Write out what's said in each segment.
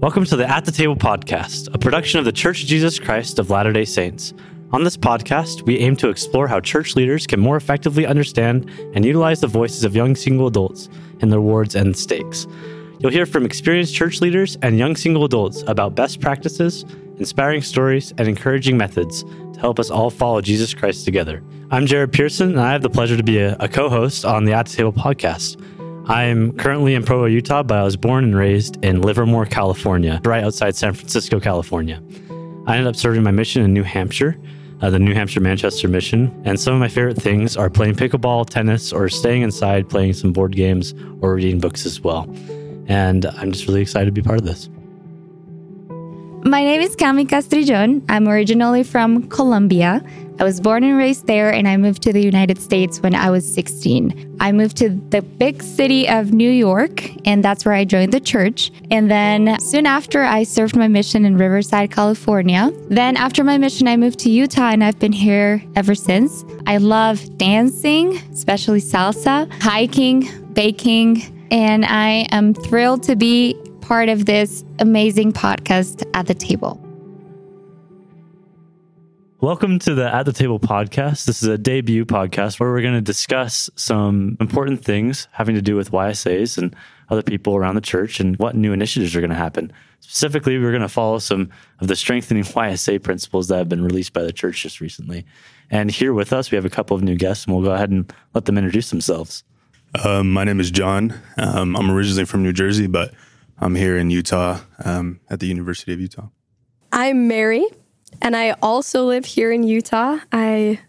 Welcome to the At the Table podcast, a production of the Church of Jesus Christ of Latter day Saints. On this podcast, we aim to explore how church leaders can more effectively understand and utilize the voices of young single adults in their wards and stakes. You'll hear from experienced church leaders and young single adults about best practices, inspiring stories, and encouraging methods to help us all follow Jesus Christ together. I'm Jared Pearson, and I have the pleasure to be a, a co host on the At the Table podcast. I'm currently in Provo, Utah, but I was born and raised in Livermore, California, right outside San Francisco, California. I ended up serving my mission in New Hampshire, uh, the New Hampshire Manchester mission, and some of my favorite things are playing pickleball, tennis, or staying inside playing some board games or reading books as well. And I'm just really excited to be part of this. My name is Cami Castrillon. I'm originally from Colombia. I was born and raised there, and I moved to the United States when I was 16. I moved to the big city of New York, and that's where I joined the church. And then soon after, I served my mission in Riverside, California. Then, after my mission, I moved to Utah, and I've been here ever since. I love dancing, especially salsa, hiking, baking, and I am thrilled to be part of this amazing podcast at the table. Welcome to the At the Table podcast. This is a debut podcast where we're going to discuss some important things having to do with YSAs and other people around the church and what new initiatives are going to happen. Specifically, we're going to follow some of the strengthening YSA principles that have been released by the church just recently. And here with us, we have a couple of new guests, and we'll go ahead and let them introduce themselves. Um, my name is John. Um, I'm originally from New Jersey, but I'm here in Utah um, at the University of Utah. I'm Mary, and I also live here in Utah. I,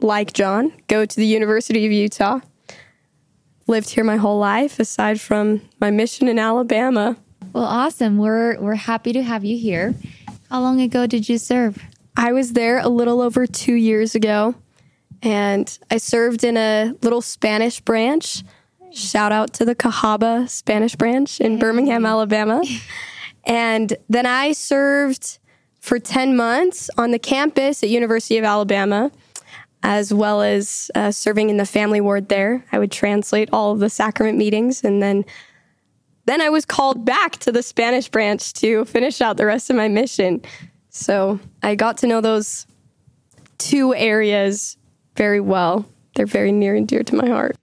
like John, go to the University of Utah. Lived here my whole life, aside from my mission in Alabama. Well, awesome. We're we're happy to have you here. How long ago did you serve? I was there a little over two years ago, and I served in a little Spanish branch. Shout out to the Cahaba Spanish branch in Birmingham, Alabama. And then I served for 10 months on the campus at University of Alabama, as well as uh, serving in the family ward there. I would translate all of the sacrament meetings, and then then I was called back to the Spanish branch to finish out the rest of my mission. So I got to know those two areas very well. They're very near and dear to my heart.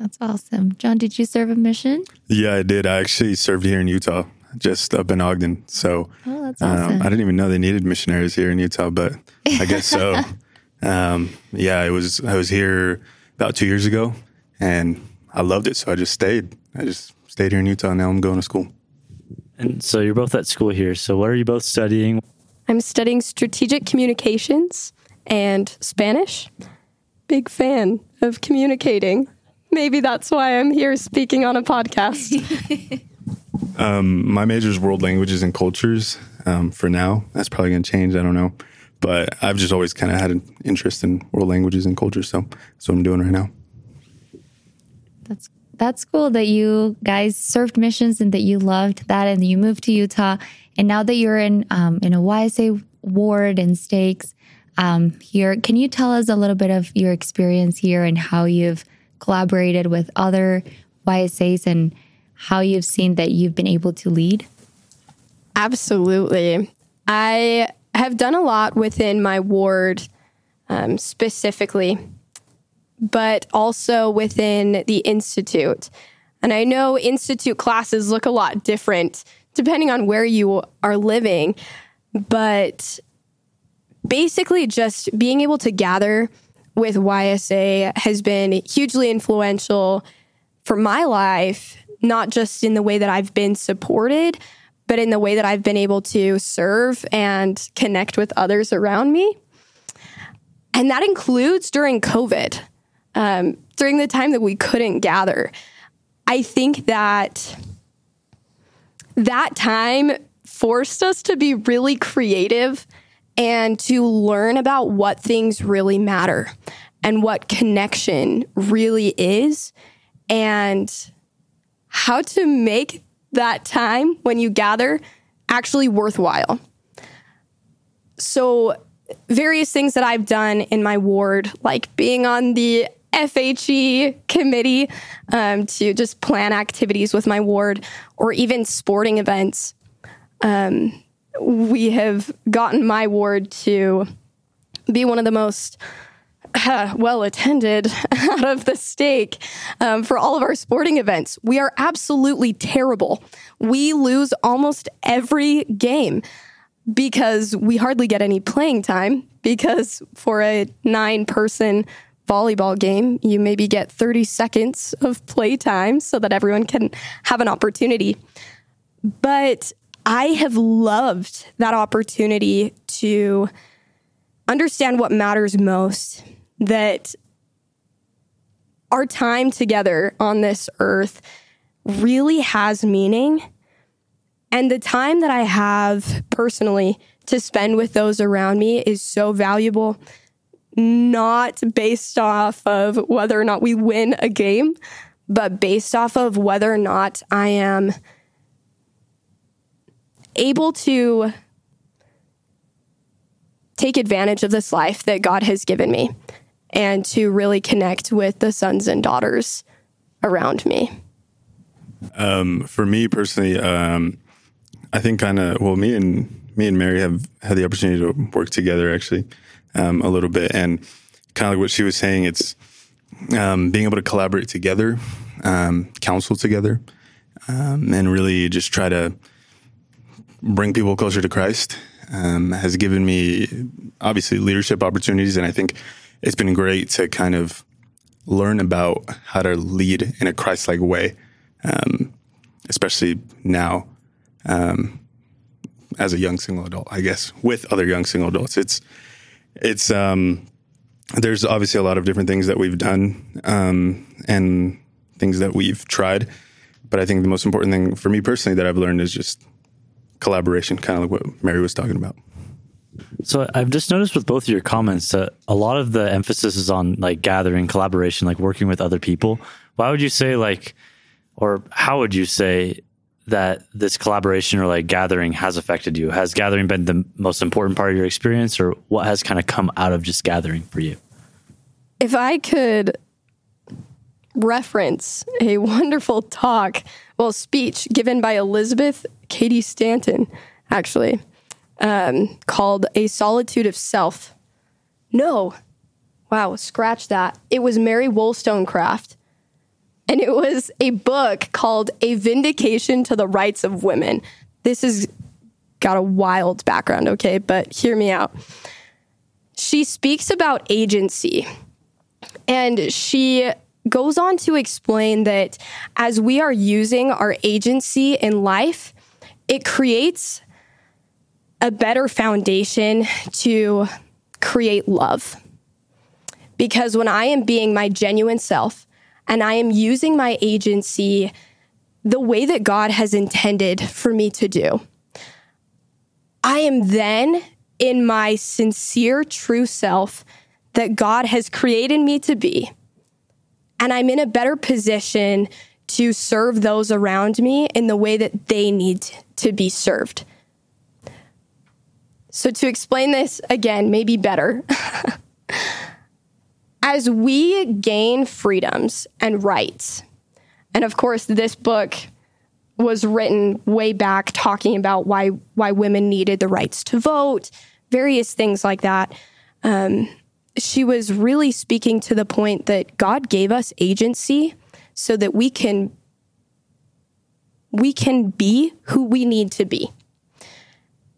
That's awesome. John, did you serve a mission? Yeah, I did. I actually served here in Utah, just up in Ogden. So Oh, that's um. I didn't even know they needed missionaries here in Utah, but I guess so. um, yeah, it was. I was here about two years ago, and I loved it. So I just stayed. I just stayed here in Utah. Now I'm going to school. And so you're both at school here. So what are you both studying? I'm studying strategic communications and Spanish. Big fan of communicating. Maybe that's why I'm here speaking on a podcast. Um, my major is world languages and cultures. Um, for now, that's probably going to change. I don't know, but I've just always kind of had an interest in world languages and cultures. So that's what I'm doing right now. That's that's cool that you guys served missions and that you loved that and you moved to Utah and now that you're in um, in a YSA ward and stakes um, here, can you tell us a little bit of your experience here and how you've collaborated with other YSAs and how you've seen that you've been able to lead? Absolutely. I have done a lot within my ward um, specifically, but also within the Institute. And I know Institute classes look a lot different depending on where you are living, but basically just being able to gather with YSA has been hugely influential for my life, not just in the way that I've been supported, but in the way that I've been able to serve and connect with others around me. And that includes during COVID, um, during the time that we couldn't gather. I think that that time forced us to be really creative and to learn about what things really matter and what connection really is and how to make that time when you gather actually worthwhile. So, various things that I've done in my ward, like being on the FHE committee um, to just plan activities with my ward or even sporting events. um, we have gotten my ward to be one of the most uh, well attended out of the stake um, for all of our sporting events. We are absolutely terrible. We lose almost every game because we hardly get any playing time. Because for a nine person volleyball game, you maybe get 30 seconds of play time so that everyone can have an opportunity. But I have loved that opportunity to understand what matters most, that our time together on this earth really has meaning. And the time that I have personally to spend with those around me is so valuable, not based off of whether or not we win a game, but based off of whether or not I am able to take advantage of this life that God has given me and to really connect with the sons and daughters around me. Um, for me personally, um, I think kind of well, me and me and Mary have had the opportunity to work together actually um, a little bit, and kind of like what she was saying, it's um, being able to collaborate together, um, counsel together, um, and really just try to bring people closer to Christ. Um, has given me obviously leadership opportunities, and I think it's been great to kind of learn about how to lead in a Christ-like way, um, especially now um, as a young single adult. I guess with other young single adults, it's it's um, there's obviously a lot of different things that we've done um, and things that we've tried, but I think the most important thing for me personally that I've learned is just collaboration, kind of like what Mary was talking about. So I've just noticed with both of your comments that a lot of the emphasis is on like gathering, collaboration, like working with other people. Why would you say like, or how would you say that this collaboration or like gathering has affected you? Has gathering been the most important part of your experience, or what has kind of come out of just gathering for you? If I could reference a wonderful talk, well, speech given by Elizabeth Cady Stanton, actually, um, called A Solitude of Self. No, wow, scratch that. It was Mary Wollstonecraft. And it was a book called A Vindication to the Rights of Women. This has got a wild background, okay, but hear me out. She speaks about agency and she goes on to explain that as we are using our agency in life, it creates a better foundation to create love. Because when I am being my genuine self and I am using my agency the way that God has intended for me to do, I am then in my sincere, true self that God has created me to be and I'm in a better position to serve those around me in the way that they need to be served. So, to explain this again, maybe better, as we gain freedoms and rights, and of course, this book was written way back talking about why why women needed the rights to vote, various things like that. Um, she was really speaking to the point that God gave us agency so that we can we can be who we need to be.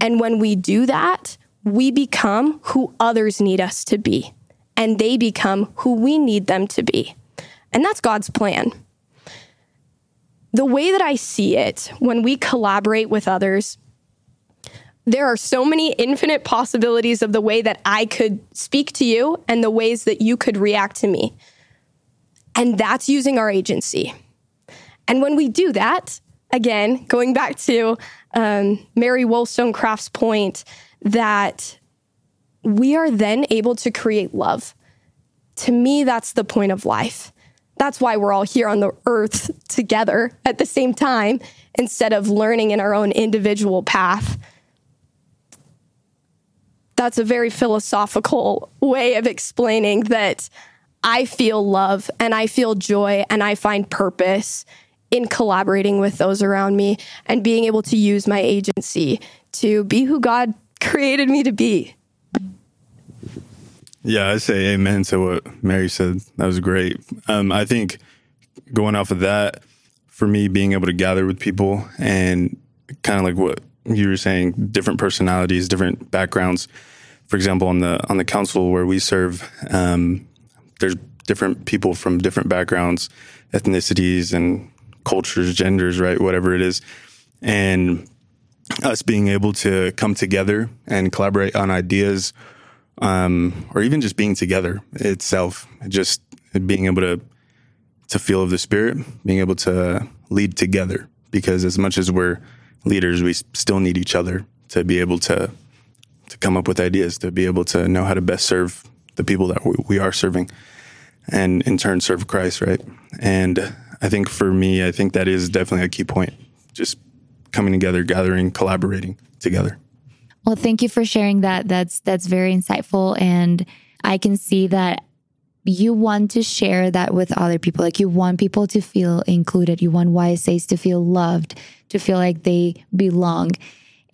And when we do that, we become who others need us to be, and they become who we need them to be. And that's God's plan. The way that I see it, when we collaborate with others, there are so many infinite possibilities of the way that I could speak to you and the ways that you could react to me. And that's using our agency. And when we do that, again, going back to um, Mary Wollstonecraft's point that we are then able to create love. To me, that's the point of life. That's why we're all here on the earth together at the same time instead of learning in our own individual path that's a very philosophical way of explaining that I feel love and I feel joy and I find purpose in collaborating with those around me and being able to use my agency to be who God created me to be. Yeah, I say amen to what Mary said. That was great. Um, I think going off of that, for me, being able to gather with people and kind of like what you were saying, different personalities, different backgrounds. For example, on the on the council where we serve, um, there's different people from different backgrounds, ethnicities, and cultures, genders, right, whatever it is, and us being able to come together and collaborate on ideas, um, or even just being together itself, just being able to to feel of the spirit, being able to lead together. Because as much as we're leaders, we still need each other to be able to to come up with ideas, to be able to know how to best serve the people that we, are serving, and in turn serve Christ, right? And I think for me, I think that is definitely a key point. Just coming together, gathering, collaborating together. Well, thank you for sharing that. That's that's very insightful and I can see that you want to share that with other people. Like you want people to feel included. You want YSAs to feel loved, to feel like they belong.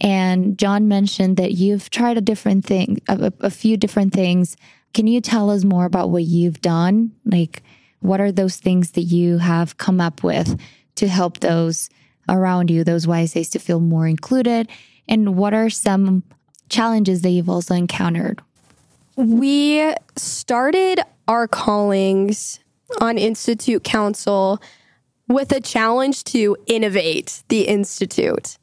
And John mentioned that you've tried a different thing, a, a few different things. Can you tell us more about what you've done? Like, what are those things that you have come up with to help those around you, those YSAs, to feel more included? And what are some challenges that you've also encountered? We started our callings on Institute Council with a challenge to innovate the Institute.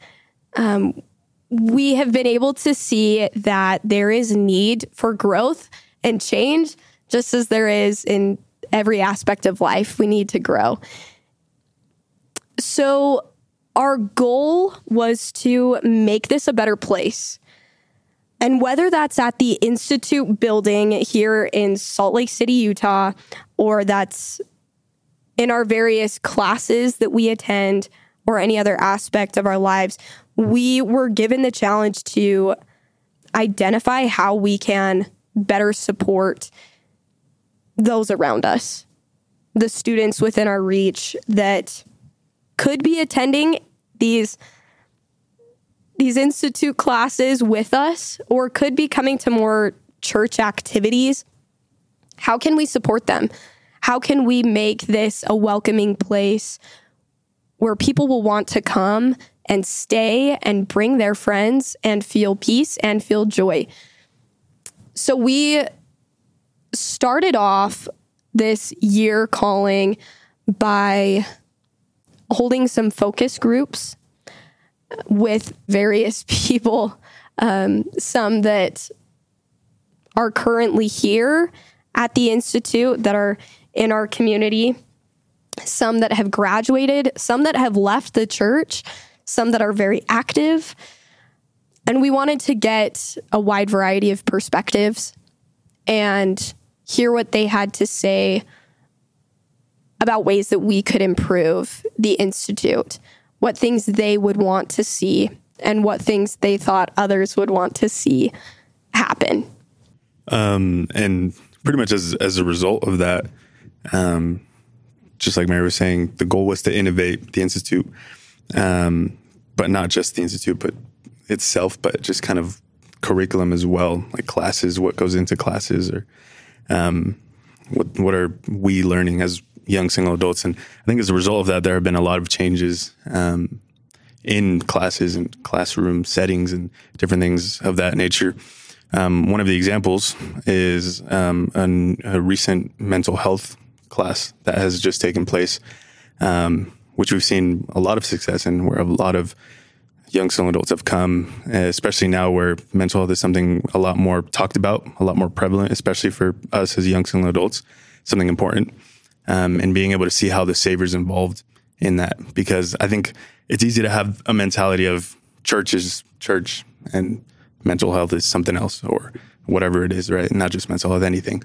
Um, we have been able to see that there is need for growth and change, just as there is in every aspect of life. We need to grow. So, our goal was to make this a better place. And whether that's at the Institute building here in Salt Lake City, Utah, or that's in our various classes that we attend or any other aspect of our lives, we were given the challenge to identify how we can better support those around us, the students within our reach that could be attending these these institute classes with us or could be coming to more church activities. How can we support them? How can we make this a welcoming place where people will want to come and stay and bring their friends and feel peace and feel joy so we started off this year calling by holding some focus groups with various people, um, some that are currently here at the Institute that are in our community, some that have graduated, some that have left the church, some that are very active. And we wanted to get a wide variety of perspectives and hear what they had to say about ways that we could improve the Institute, what things they would want to see, and what things they thought others would want to see happen. Um, and pretty much as, as a result of that, um, just like Mary was saying, the goal was to innovate the Institute, um, but not just the Institute, but itself, but just kind of curriculum as well, like classes, what goes into classes, or um, what what are we learning as young single adults. And I think as a result of that, there have been a lot of changes um, in classes and classroom settings and different things of that nature. Um, one of the examples is um, an, a recent mental health class that has just taken place, um, which we've seen a lot of success in, where a lot of young single adults have come, especially now where mental health is something a lot more talked about, a lot more prevalent, especially for us as young single adults, something important um, and being able to see how the Savior's involved in that. Because I think it's easy to have a mentality of church is church and mental health is something else or whatever it is, right? Not just mental health, anything.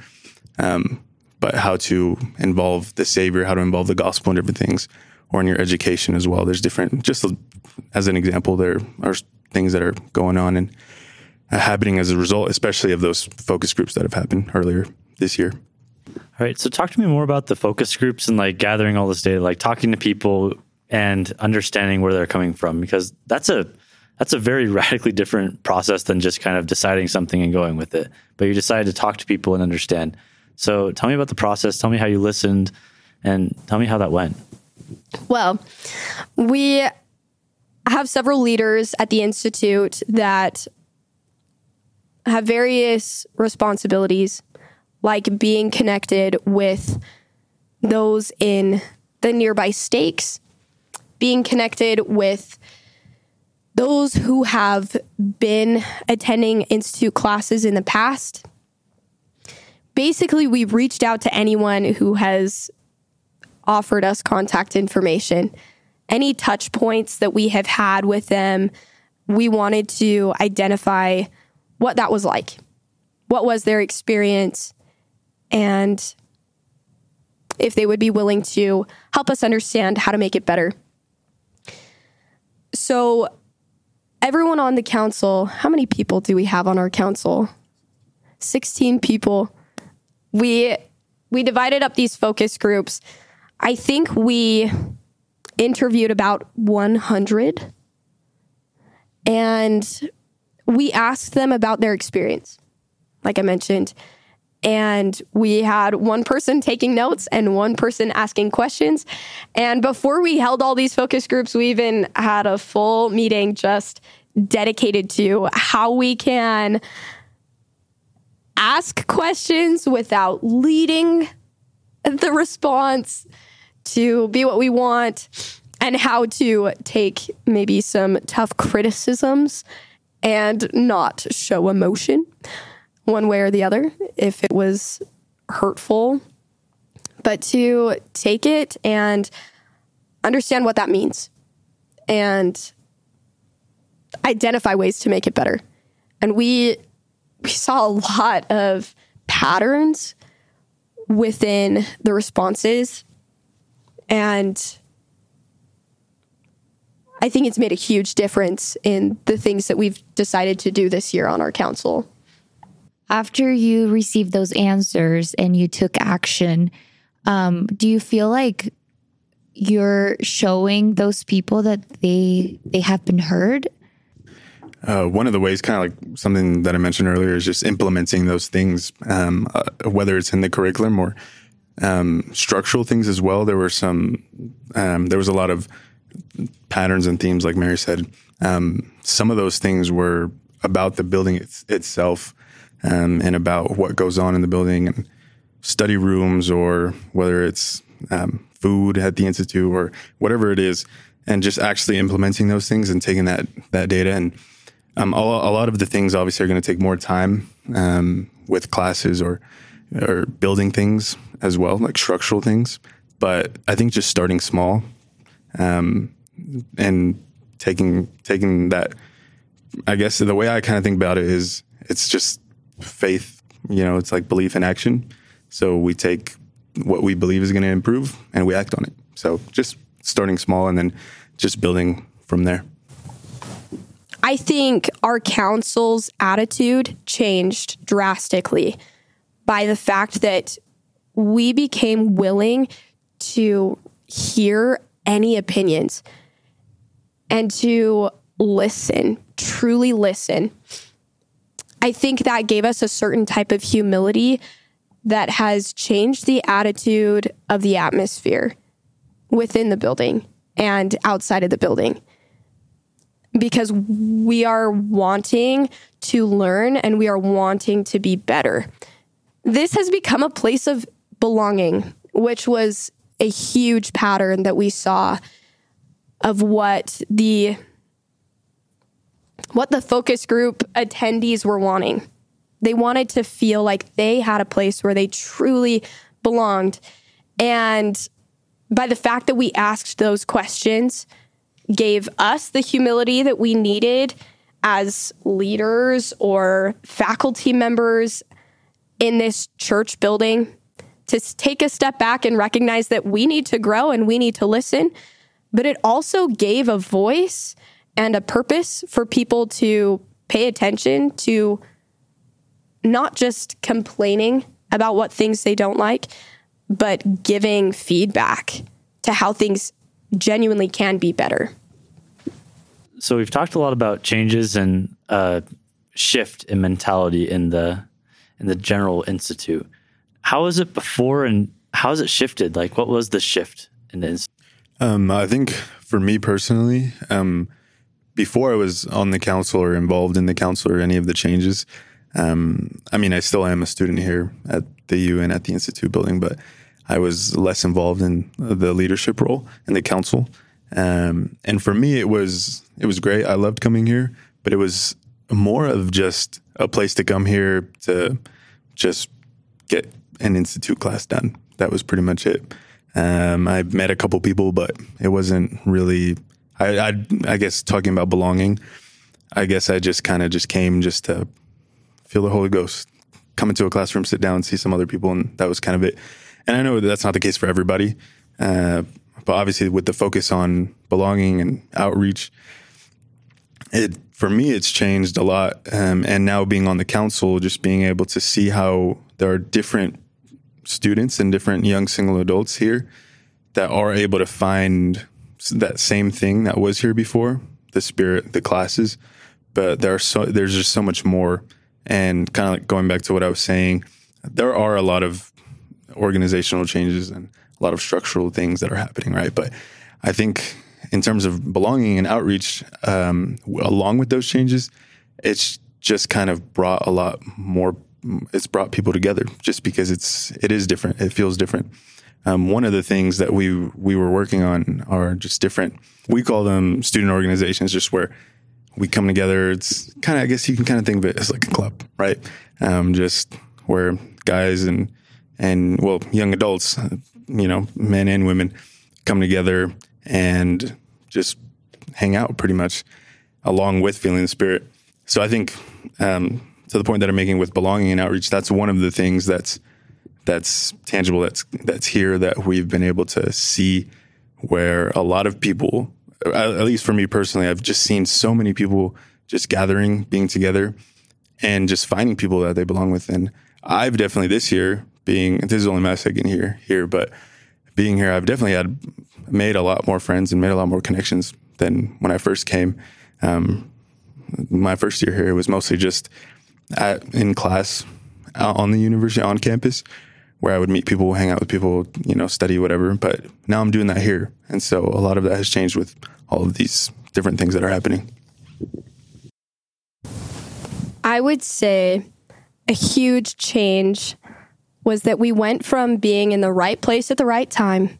Um, but how to involve the Savior, how to involve the gospel in different things, or in your education as well. There's different, just as an example, there are things that are going on and happening as a result, especially of those focus groups that have happened earlier this year. All right. So talk to me more about the focus groups and like gathering all this data, like talking to people and understanding where they're coming from because that's a that's a very radically different process than just kind of deciding something and going with it. But you decided to talk to people and understand. So tell me about the process. Tell me how you listened, and tell me how that went. Well, we have several leaders at the institute that have various responsibilities, like being connected with those in the nearby stakes, being connected with those who have been attending institute classes in the past. Basically, we've reached out to anyone who has offered us contact information. Any touch points that we have had with them, we wanted to identify what that was like. What was their experience? And if they would be willing to help us understand how to make it better. So, everyone on the council, how many people do we have on our council? 16 people. We we divided up these focus groups. I think we interviewed about 100 and we asked them about their experience. Like I mentioned, and we had one person taking notes and one person asking questions. And before we held all these focus groups, we even had a full meeting just dedicated to how we can ask questions without leading the response to be what we want and how to take maybe some tough criticisms and not show emotion one way or the other if it was hurtful, but to take it and understand what that means and identify ways to make it better. And we we saw a lot of patterns within the responses and I think it's made a huge difference in the things that we've decided to do this year on our council. After you received those answers and you took action, um, do you feel like you're showing those people that they they have been heard? Uh, one of the ways, kind of like something that I mentioned earlier, is just implementing those things, um, uh, whether it's in the curriculum or um, structural things as well. There were some, um, there was a lot of patterns and themes, like Mary said. Um, some of those things were about the building it's, itself um, and about what goes on in the building and study rooms or whether it's um, food at the institute or whatever it is, and just actually implementing those things and taking that that data and um, a, a, lot of the things obviously are going to take more time um, with classes or or building things as well, like structural things. But I think just starting small um, and taking taking that, I guess the way I kind of think about it is it's just faith. You know, it's like belief in action. So we take what we believe is going to improve and we act on it. So just starting small and then just building from there. I think our council's attitude changed drastically by the fact that we became willing to hear any opinions and to listen, truly listen. I think that gave us a certain type of humility that has changed the attitude of the atmosphere within the building and outside of the building because we are wanting to learn and we are wanting to be better. This has become a place of belonging, which was a huge pattern that we saw of what the what the focus group attendees were wanting. They wanted to feel like they had a place where they truly belonged. And by the fact that we asked those questions, gave us the humility that we needed as leaders or faculty members in this church building to take a step back and recognize that we need to grow and we need to listen. But it also gave a voice and a purpose for people to pay attention to not just complaining about what things they don't like, but giving feedback to how things genuinely can be better. So we've talked a lot about changes and uh, shift in mentality in the in the general institute. How was it before, and how has it shifted? Like, what was the shift in this? Um, I think for me personally, um, before I was on the council or involved in the council or any of the changes, um, I mean, I still am a student here at the U and at the Institute building, but I was less involved in the leadership role in the council. Um, and for me, it was it was great. I loved coming here, but it was more of just a place to come here to just get an institute class done. That was pretty much it. Um, I met a couple people, but it wasn't really. I, I, I guess talking about belonging. I guess I just kind of just came just to feel the Holy Ghost, come into a classroom, sit down, see some other people, and that was kind of it. And I know that that's not the case for everybody, uh, but obviously with the focus on belonging and outreach, it for me it's changed a lot. Um, and now being on the council, just being able to see how there are different students and different young single adults here that are able to find that same thing that was here before the spirit, the classes. But there are so there's just so much more and kind of like going back to what I was saying, there are a lot of organizational changes and a lot of structural things that are happening, right? But I think in terms of belonging and outreach, um, along with those changes, it's just kind of brought a lot more. It's brought people together just because it's it is different. It feels different. Um, one of the things that we we were working on are just different. We call them student organizations, just where we come together. It's kind of, I guess you can kind of think of it as like a club, right? Um, just where guys and, and well, young adults, you know, men and women come together and just hang out pretty much along with feeling the spirit. So I think, um, to the point that I'm making with belonging and outreach, that's one of the things that's, that's tangible, that's, that's here that we've been able to see where a lot of people at least for me personally, I've just seen so many people just gathering, being together, and just finding people that they belong with. And I've definitely this year being this is only my second year here, but being here, I've definitely had made a lot more friends and made a lot more connections than when I first came. Um, my first year here was mostly just at, in class uh, on the university on campus where I would meet people, hang out with people, you know, study whatever. But now I'm doing that here. And so a lot of that has changed with all of these different things that are happening. I would say a huge change was that we went from being in the right place at the right time,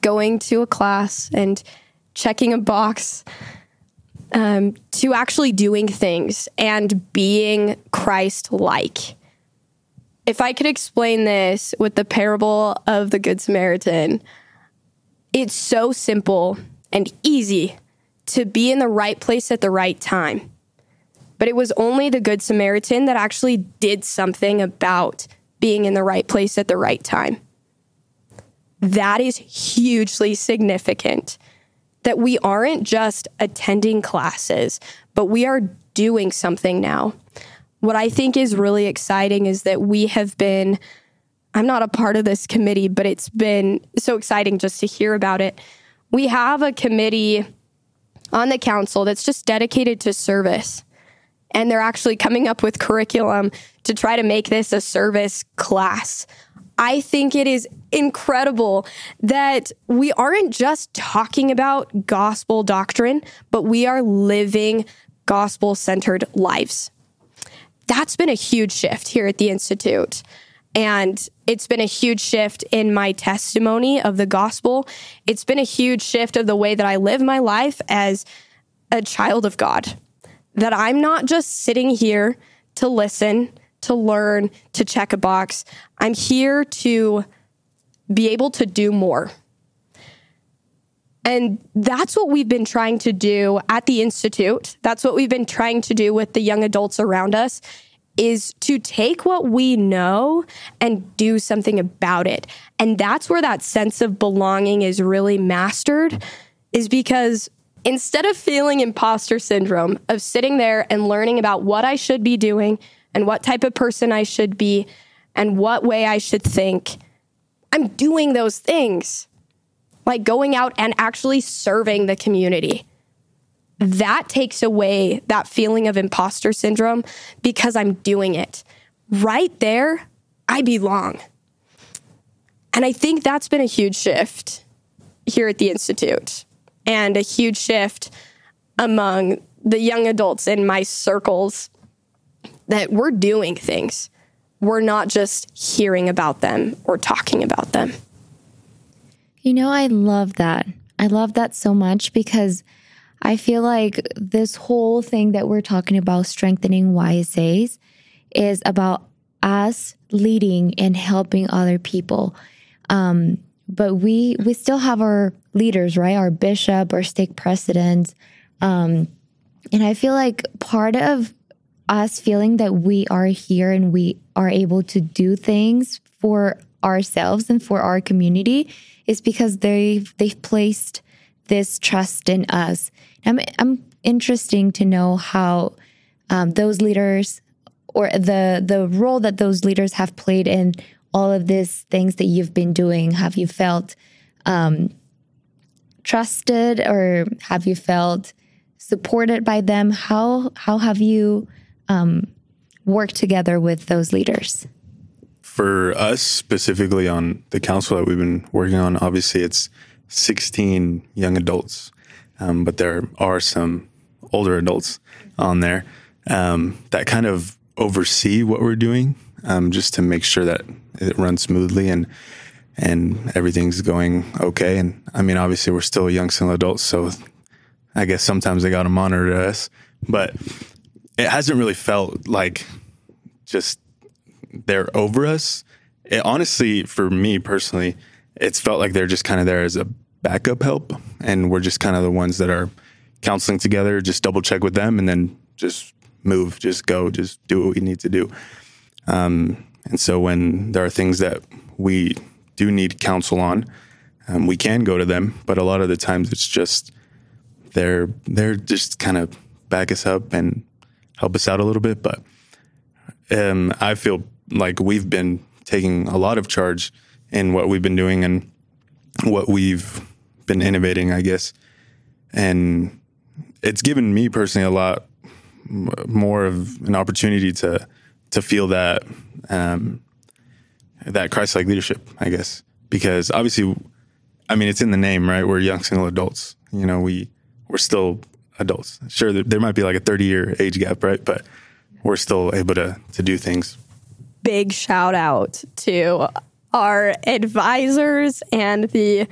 going to a class and checking a box, um, to actually doing things and being Christ like if I could explain this with the parable of the Good Samaritan, it's so simple and easy to be in the right place at the right time. But it was only the Good Samaritan that actually did something about being in the right place at the right time. That is hugely significant. That we aren't just attending classes, but we are doing something now what I think is really exciting is that we have been, I'm not a part of this committee, but it's been so exciting just to hear about it. We have a committee on the council that's just dedicated to service. And they're actually coming up with curriculum to try to make this a service class. I think it is incredible that we aren't just talking about gospel doctrine, but we are living gospel centered lives that's been a huge shift here at the Institute. And it's been a huge shift in my testimony of the gospel. It's been a huge shift of the way that I live my life as a child of God. That I'm not just sitting here to listen, to learn, to check a box. I'm here to be able to do more. And that's what we've been trying to do at the Institute. That's what we've been trying to do with the young adults around us is to take what we know and do something about it. And that's where that sense of belonging is really mastered is because instead of feeling imposter syndrome of sitting there and learning about what I should be doing and what type of person I should be and what way I should think, I'm doing those things like going out and actually serving the community. That takes away that feeling of imposter syndrome because I'm doing it. Right there, I belong. And I think that's been a huge shift here at the Institute and a huge shift among the young adults in my circles that we're doing things. We're not just hearing about them or talking about them. You know, I love that. I love that so much because I feel like this whole thing that we're talking about, strengthening YSAs, is about us leading and helping other people. Um, but we we still have our leaders, right? Our bishop, our stake presidents, um, and I feel like part of us feeling that we are here and we are able to do things for ourselves and for our community is because they've they've placed this trust in us. I'm I'm interesting to know how um, those leaders or the the role that those leaders have played in all of these things that you've been doing. Have you felt um, trusted or have you felt supported by them? How how have you um, worked together with those leaders? For us specifically on the council that we've been working on, obviously it's 16 young adults, um, but there are some older adults on there um, that kind of oversee what we're doing, um, just to make sure that it runs smoothly and and everything's going okay. And I mean, obviously, we're still young single adults, so I guess sometimes they got to monitor us, but it hasn't really felt like just they're over us. It, honestly, for me personally, it's felt like they're just kind of there as a backup help, and we're just kind of the ones that are counseling together. Just double check with them, and then just move, just go, just do what we need to do. Um, and so when there are things that we do need counsel on, um, we can go to them. But a lot of the times, it's just they're they're just kind of back us up and help us out a little bit. But um, I feel like we've been taking a lot of charge in what we've been doing and what we've been innovating, I guess. And it's given me personally a lot more of an opportunity to to feel that um, that Christ-like leadership, I guess, because obviously, I mean, it's in the name, right? We're young single adults. You know, we we're still adults. Sure, there, might be like a 30 year age gap, right? But we're still able to to do things. Big shout out to our advisors and the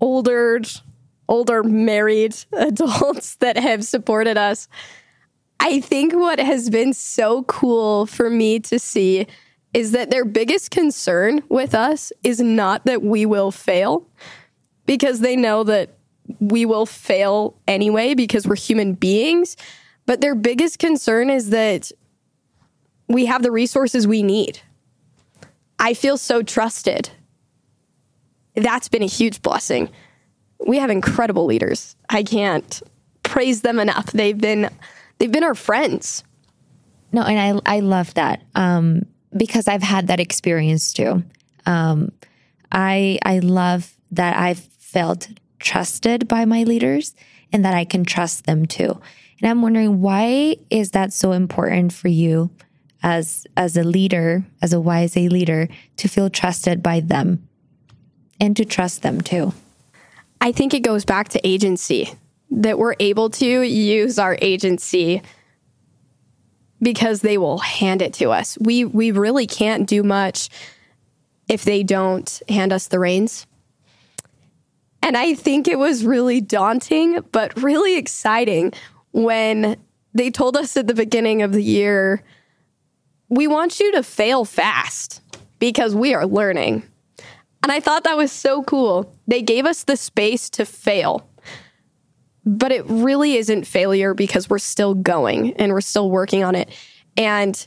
older older married adults that have supported us. I think what has been so cool for me to see is that their biggest concern with us is not that we will fail because they know that we will fail anyway because we're human beings. But their biggest concern is that we have the resources we need. I feel so trusted. That's been a huge blessing. We have incredible leaders. I can't praise them enough. They've been they've been our friends. No, and I I love that um, because I've had that experience too. Um, I I love that I've felt trusted by my leaders and that I can trust them too. And I'm wondering why is that so important for you as as a leader, as a YSA leader, to feel trusted by them and to trust them too? I think it goes back to agency that we're able to use our agency because they will hand it to us. We we really can't do much if they don't hand us the reins. And I think it was really daunting, but really exciting when they told us at the beginning of the year, we want you to fail fast because we are learning. And I thought that was so cool. They gave us the space to fail. But it really isn't failure because we're still going and we're still working on it. And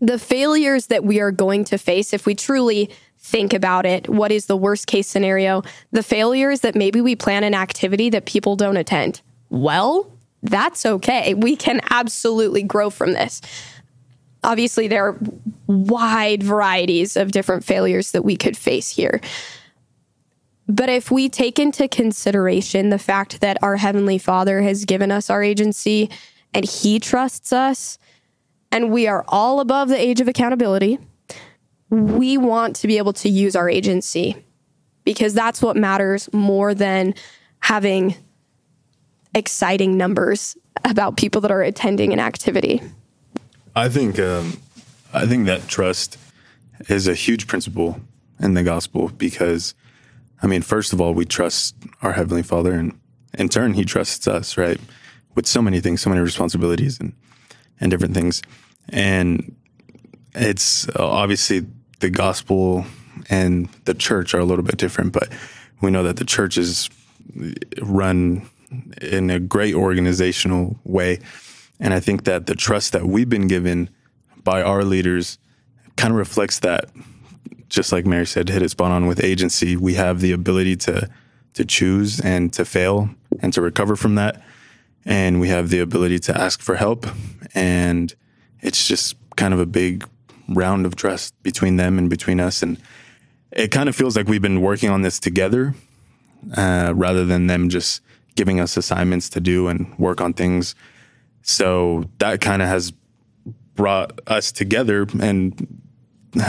the failures that we are going to face, if we truly think about it. What is the worst case scenario? The failure is that maybe we plan an activity that people don't attend. Well, that's okay. We can absolutely grow from this. Obviously, there are wide varieties of different failures that we could face here. But if we take into consideration the fact that our Heavenly Father has given us our agency and He trusts us, and we are all above the age of accountability, we want to be able to use our agency because that's what matters more than having exciting numbers about people that are attending an activity. I think um, I think that trust is a huge principle in the gospel because, I mean, first of all, we trust our heavenly Father, and in turn, He trusts us, right, with so many things, so many responsibilities, and and different things, and it's obviously the gospel and the church are a little bit different, but we know that the church is run in a great organizational way. And I think that the trust that we've been given by our leaders kind of reflects that. Just like Mary said, hit it spot on with agency. We have the ability to to choose and to fail and to recover from that. And we have the ability to ask for help. And it's just kind of a big round of trust between them and between us. And it kind of feels like we've been working on this together uh, rather than them just giving us assignments to do and work on things. So that kind of has brought us together and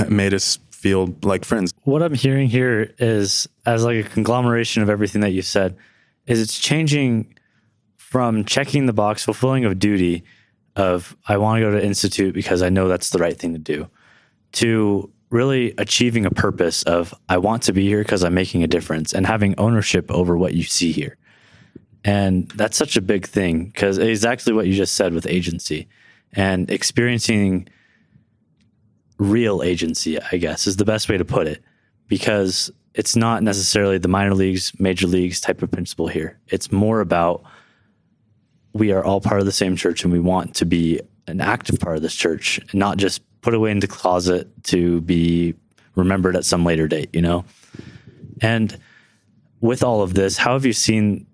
made us feel like friends. What I'm hearing here is, as like a conglomeration of everything that you said, is it's changing from checking the box, fulfilling of duty of I want to go to institute because I know that's the right thing to do, to really achieving a purpose of I want to be here because I'm making a difference and having ownership over what you see here. And that's such a big thing because exactly what you just said with agency and experiencing real agency, I guess, is the best way to put it because it's not necessarily the minor leagues, major leagues type of principle here. It's more about we are all part of the same church and we want to be an active part of this church not just put away into the closet to be remembered at some later date, you know? And with all of this, how have you seen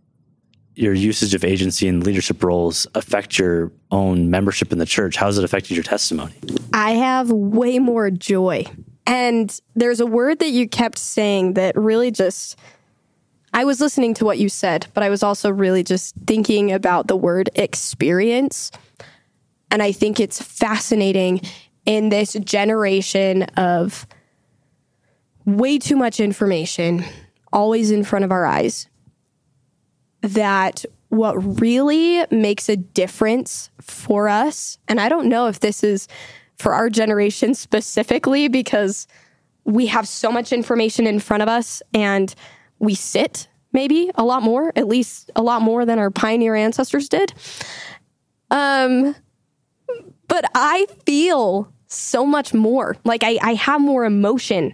your usage of agency and leadership roles affect your own membership in the church? How has it affected your testimony? I have way more joy. And there's a word that you kept saying that really just, I was listening to what you said, but I was also really just thinking about the word experience. And I think it's fascinating in this generation of way too much information always in front of our eyes that what really makes a difference for us, and I don't know if this is for our generation specifically because we have so much information in front of us and we sit maybe a lot more, at least a lot more than our pioneer ancestors did. Um, but I feel so much more. Like I, I have more emotion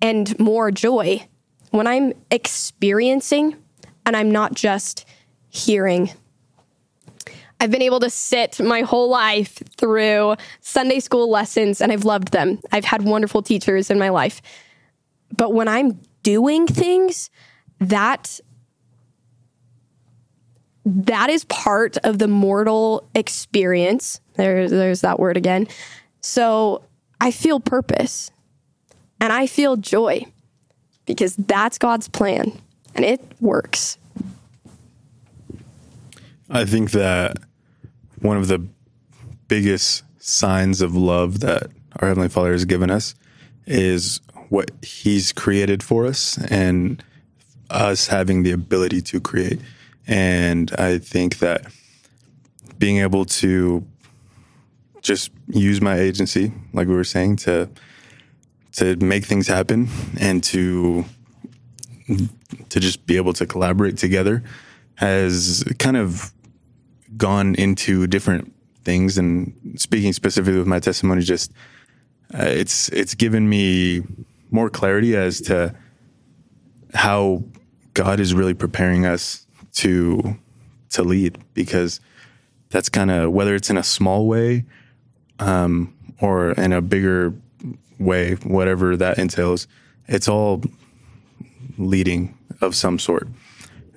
and more joy when I'm experiencing and I'm not just hearing. I've been able to sit my whole life through Sunday school lessons and I've loved them. I've had wonderful teachers in my life. But when I'm doing things, that that is part of the mortal experience. There, there's that word again. So I feel purpose and I feel joy because that's God's plan and it works. I think that one of the biggest signs of love that our Heavenly Father has given us is what He's created for us and us having the ability to create. And I think that being able to just use my agency, like we were saying, to to make things happen and to to just be able to collaborate together has kind of gone into different things and speaking specifically with my testimony just uh, it's it's given me more clarity as to how God is really preparing us to to lead because that's kind of whether it's in a small way um, or in a bigger way, whatever that entails, it's all leading of some sort,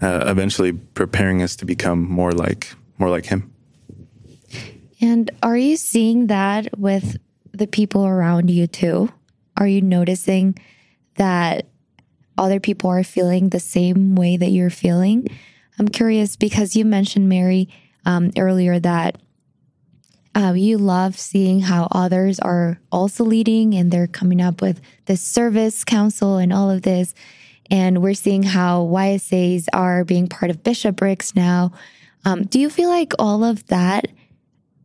uh, eventually preparing us to become more like more like Him. And are you seeing that with the people around you too? Are you noticing that other people are feeling the same way that you're feeling. I'm curious because you mentioned, Mary, um, earlier that uh, you love seeing how others are also leading and they're coming up with this service council and all of this. And we're seeing how YSAs are being part of bishoprics now. Um, do you feel like all of that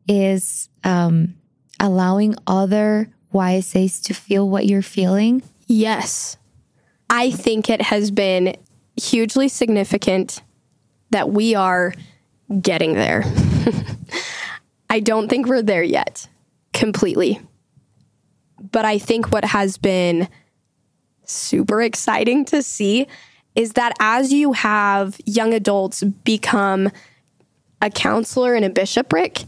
is um, allowing other YSAs to feel what you're feeling? Yes. I think it has been hugely significant that we are getting there. I don't think we're there yet completely. But I think what has been super exciting to see is that as you have young adults become a counselor and a bishopric,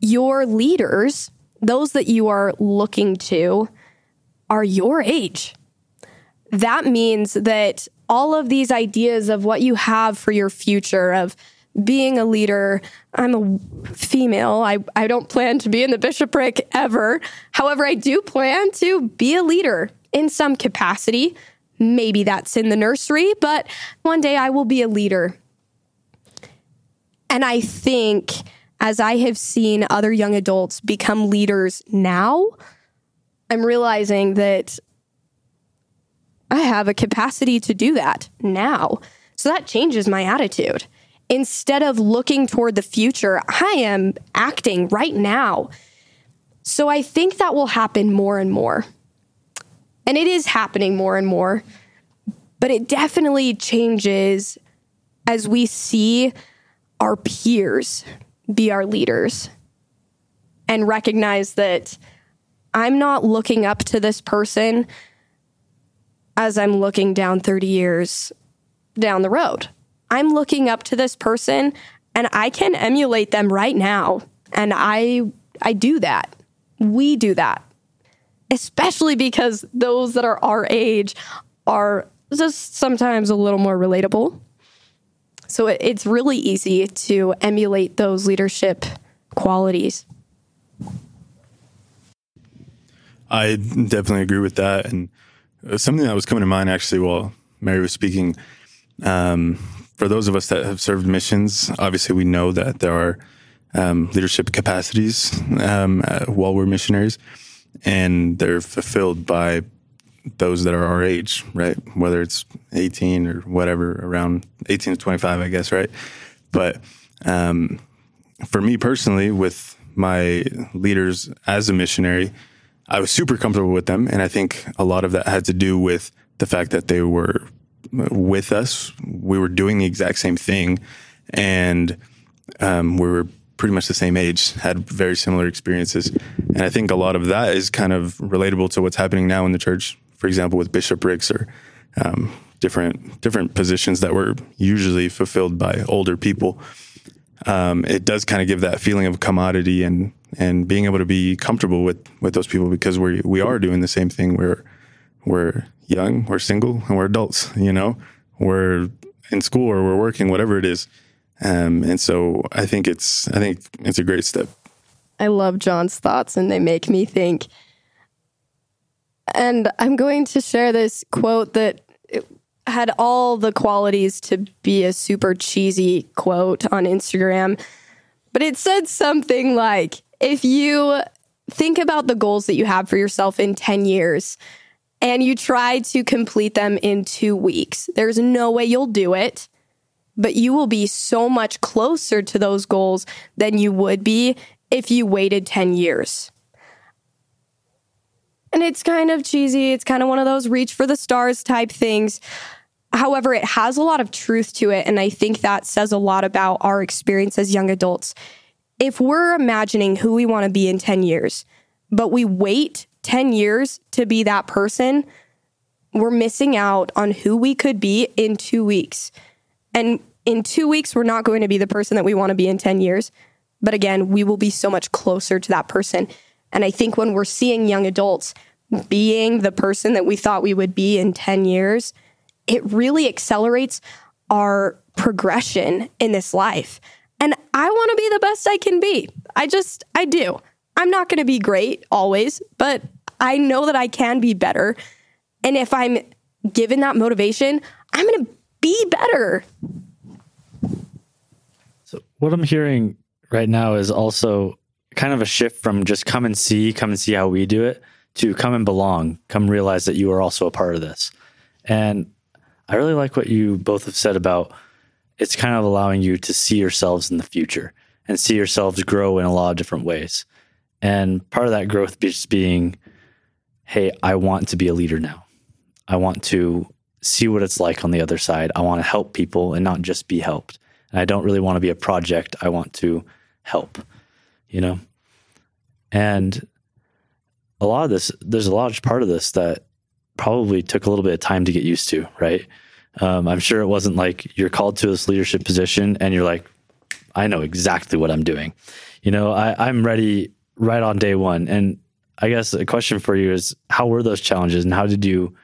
your leaders, those that you are looking to, are your age. That means that all of these ideas of what you have for your future, of being a leader, I'm a female. I, I don't plan to be in the bishopric ever. However, I do plan to be a leader in some capacity. Maybe that's in the nursery, but one day I will be a leader. And I think as I have seen other young adults become leaders now, I'm realizing that I have a capacity to do that now. So that changes my attitude. Instead of looking toward the future, I am acting right now. So I think that will happen more and more. And it is happening more and more, but it definitely changes as we see our peers be our leaders and recognize that I'm not looking up to this person as I'm looking down 30 years down the road. I'm looking up to this person and I can emulate them right now. And I I do that. We do that. Especially because those that are our age are just sometimes a little more relatable. So it's really easy to emulate those leadership qualities. I definitely agree with that. And uh, something that was coming to mind actually while Mary was speaking, um, for those of us that have served missions, obviously we know that there are um, leadership capacities um, uh, while we're missionaries, and they're fulfilled by those that are our age, right? Whether it's 18 or whatever, around 18 to 25, I guess, right? But um, for me personally, with my leaders as a missionary, I was super comfortable with them. And I think a lot of that had to do with the fact that they were with us. We were doing the exact same thing. And um, we were pretty much the same age, had very similar experiences. And I think a lot of that is kind of relatable to what's happening now in the church for example, with bishoprics or um, different different positions that were usually fulfilled by older people. Um, it does kind of give that feeling of commodity and and being able to be comfortable with with those people because we we are doing the same thing. We're we're young, we're single, and we're adults. You know, we're in school or we're working, whatever it is. Um, and so I think it's I think it's a great step. I love John's thoughts, and they make me think and I'm going to share this quote that had all the qualities to be a super cheesy quote on Instagram. But it said something like if you think about the goals that you have for yourself in 10 years and you try to complete them in two weeks, there's no way you'll do it. But you will be so much closer to those goals than you would be if you waited 10 years. And it's kind of cheesy. It's kind of one of those reach for the stars type things. However, it has a lot of truth to it. And I think that says a lot about our experience as young adults. If we're imagining who we want to be in 10 years, but we wait 10 years to be that person, we're missing out on who we could be in two weeks. And in two weeks, we're not going to be the person that we want to be in 10 years. But again, we will be so much closer to that person. And I think when we're seeing young adults being the person that we thought we would be in 10 years, it really accelerates our progression in this life. And I want to be the best I can be. I just, I do. I'm not going to be great always, but I know that I can be better. And if I'm given that motivation, I'm going to be better. So what I'm hearing right now is also kind of a shift from just come and see, come and see how we do it to come and belong, come realize that you are also a part of this. And I really like what you both have said about it's kind of allowing you to see yourselves in the future and see yourselves grow in a lot of different ways. And part of that growth just being, hey, I want to be a leader now. I want to see what it's like on the other side. I want to help people and not just be helped. And I don't really want to be a project. I want to help, you know? And a lot of this, there's a large part of this that probably took a little bit of time to get used to, right? Um, I'm sure it wasn't like you're called to this leadership position and you're like, I know exactly what I'm doing. You know, I, I'm ready right on day one. And I guess a question for you is how were those challenges and how did you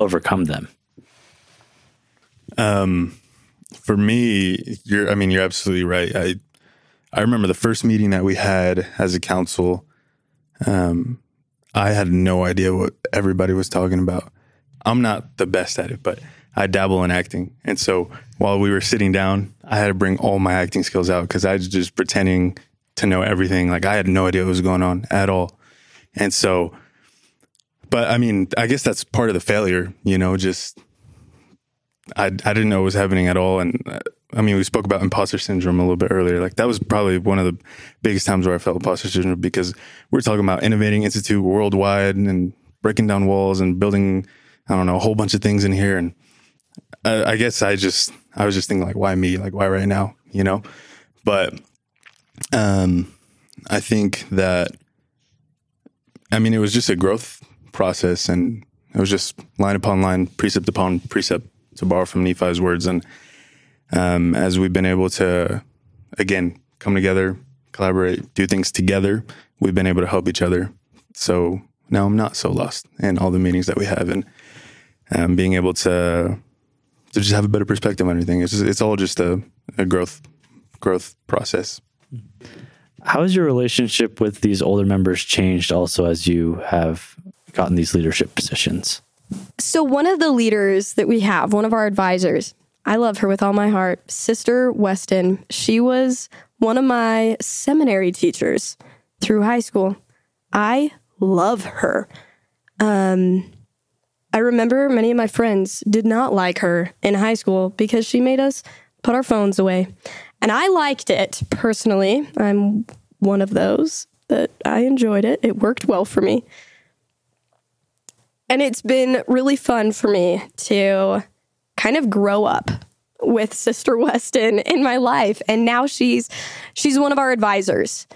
overcome them? Um, for me, you're, I mean, you're absolutely right. I, I remember the first meeting that we had as a council. Um, I had no idea what everybody was talking about. I'm not the best at it, but I dabble in acting. And so while we were sitting down, I had to bring all my acting skills out because I was just pretending to know everything. Like I had no idea what was going on at all. And so, but I mean, I guess that's part of the failure, you know, just I, I didn't know what was happening at all. And uh, I mean, we spoke about imposter syndrome a little bit earlier. Like that was probably one of the biggest times where I felt imposter syndrome because we're talking about innovating institute worldwide and breaking down walls and building, I don't know, a whole bunch of things in here. And I, I guess I just, I was just thinking like, why me? Like, why right now? You know? But, um, I think that, I mean, it was just a growth process and it was just line upon line, precept upon precept to borrow from Nephi's words. And um, as we've been able to, again, come together, collaborate, do things together, we've been able to help each other. So now I'm not so lost in all the meetings that we have and um, being able to to just have a better perspective on everything. It's just, it's all just a, a growth growth process. How has your relationship with these older members changed also as you have gotten these leadership positions? So, one of the leaders that we have, one of our advisors, I love her with all my heart, Sister Weston. She was one of my seminary teachers through high school. I love her. Um, I remember many of my friends did not like her in high school because she made us put our phones away. And I liked it personally. I'm one of those that I enjoyed it. It worked well for me. And it's been really fun for me to kind of grow up with Sister Weston in my life. And now she's she's one of our advisors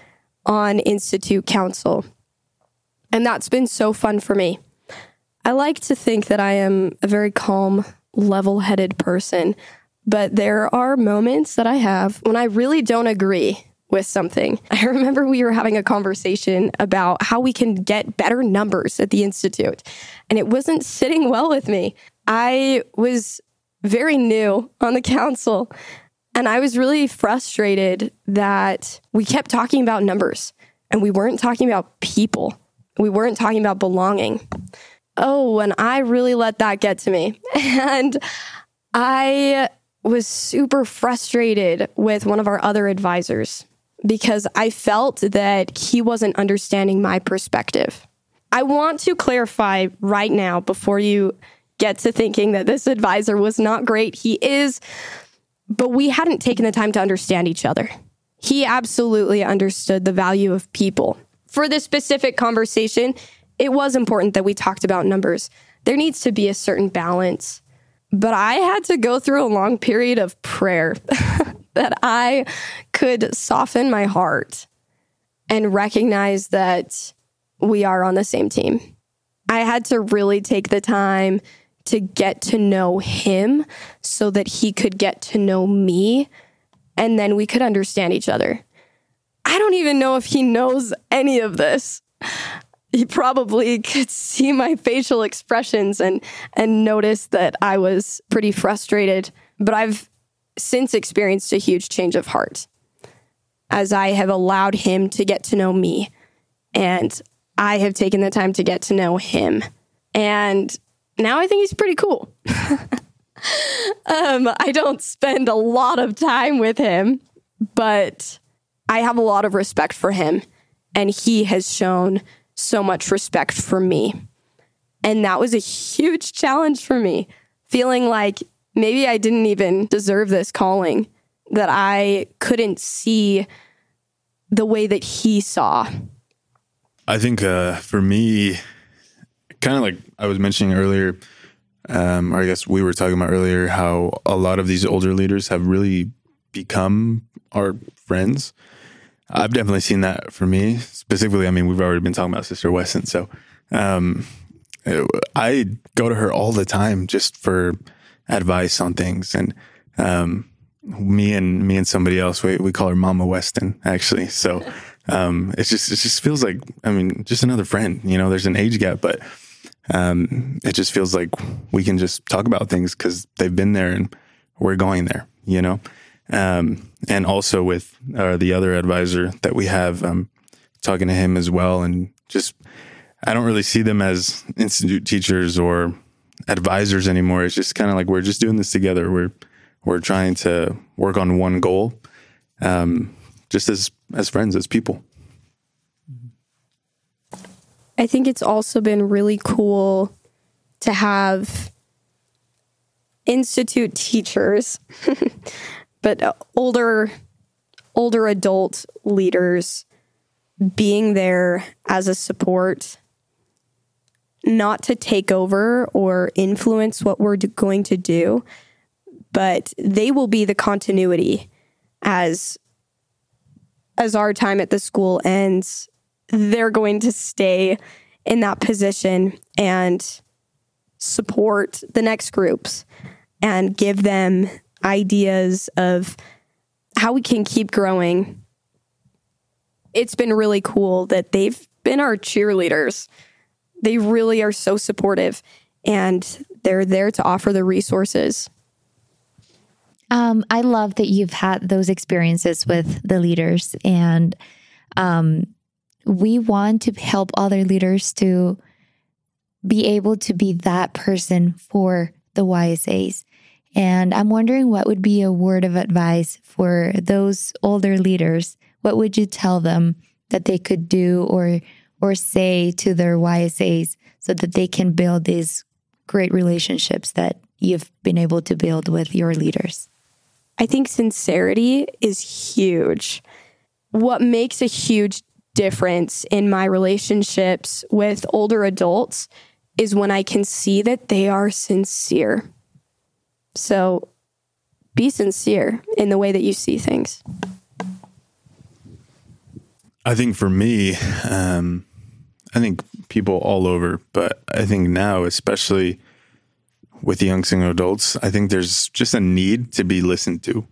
on Institute Council. And that's been so fun for me. I like to think that I am a very calm, level headed person, but there are moments that I have when I really don't agree with something. I remember we were having a conversation about how we can get better numbers at the Institute, and it wasn't sitting well with me. I was very new on the council, and I was really frustrated that we kept talking about numbers and we weren't talking about people. We weren't talking about belonging. Oh, and I really let that get to me. And I was super frustrated with one of our other advisors because I felt that he wasn't understanding my perspective. I want to clarify right now before you get to thinking that this advisor was not great. He is, but we hadn't taken the time to understand each other. He absolutely understood the value of people. For this specific conversation, it was important that we talked about numbers. There needs to be a certain balance. But I had to go through a long period of prayer that I could soften my heart and recognize that we are on the same team. I had to really take the time to get to know him so that he could get to know me and then we could understand each other. I don't even know if he knows any of this. He probably could see my facial expressions and and notice that I was pretty frustrated, but I've since experienced a huge change of heart as I have allowed him to get to know me and I have taken the time to get to know him. And now I think he's pretty cool. um, I don't spend a lot of time with him, but I have a lot of respect for him. And he has shown so much respect for me. And that was a huge challenge for me, feeling like maybe I didn't even deserve this calling, that I couldn't see the way that he saw. I think uh, for me, kind of like I was mentioning earlier, um, or I guess we were talking about earlier, how a lot of these older leaders have really become our friends. I've definitely seen that for me specifically. I mean, we've already been talking about Sister Weston, so um, I go to her all the time just for advice on things, and um, me and me and somebody else we we call her Mama Weston actually. So um, it's just it just feels like I mean just another friend. You know, there's an age gap, but um, it just feels like we can just talk about things because they've been there and we're going there, you know? Um, and also with uh, the other advisor that we have, um, talking to him as well. And just, I don't really see them as institute teachers or advisors anymore. It's just kind of like we're just doing this together. We're, we're trying to work on one goal, um, just as, as friends, as people. I think it's also been really cool to have institute teachers, but uh, older older adult leaders being there as a support not to take over or influence what we're going to do, but they will be the continuity as as our time at the school ends they're going to stay in that position and support the next groups and give them ideas of how we can keep growing. It's been really cool that they've been our cheerleaders. They really are so supportive and they're there to offer the resources. Um, I love that you've had those experiences with the leaders and um, we want to help other leaders to be able to be that person for the YSAs. And I'm wondering what would be a word of advice for those older leaders? What would you tell them that they could do or or say to their YSAs so that they can build these great relationships that you've been able to build with your leaders? I think sincerity is huge. What makes a huge difference in my relationships with older adults is when I can see that they are sincere. So be sincere in the way that you see things. I think for me, um, I think people all over, but I think now, especially with young single adults, I think there's just a need to be listened to.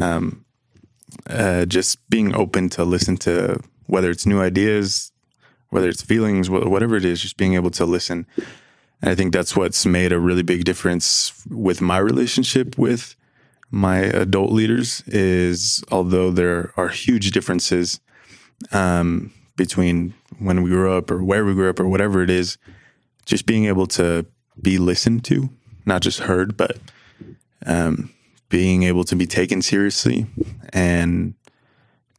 Um, uh, just being open to listen to whether it's new ideas, whether it's feelings, whatever it is, just being able to listen. And I think that's what's made a really big difference with my relationship with my adult leaders is although there are huge differences um, between when we grew up or where we grew up or whatever it is, just being able to be listened to, not just heard, but um, being able to be taken seriously and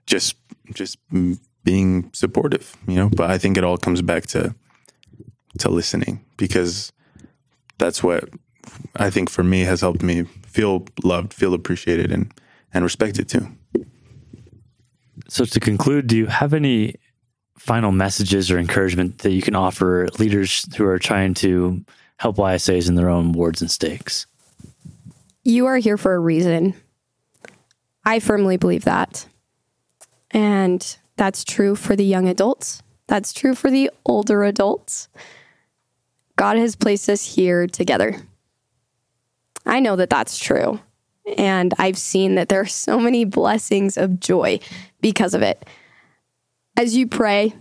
just just being supportive, you know. But I think it all comes back to to listening because that's what I think for me has helped me feel loved, feel appreciated, and and respected too. So to conclude, do you have any final messages or encouragement that you can offer leaders who are trying to help YSAs in their own wards and stakes? You are here for a reason. I firmly believe that. And that's true for the young adults. That's true for the older adults. God has placed us here together. I know that that's true. And I've seen that there are so many blessings of joy because of it. As you pray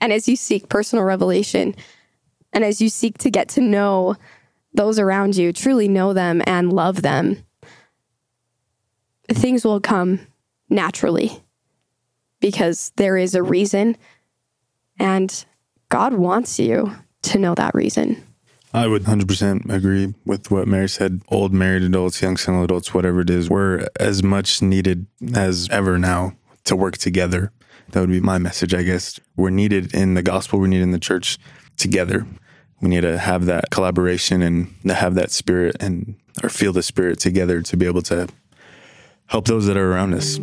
and as you seek personal revelation and as you seek to get to know those around you, truly know them and love them, things will come naturally because there is a reason and God wants you to know that reason. I would 100% agree with what Mary said. Old married adults, young single adults, whatever it is, we're as much needed as ever now to work together. That would be my message, I guess. We're needed in the gospel, we're needed in the church together. We need to have that collaboration and to have that spirit and or feel the spirit together to be able to help those that are around us.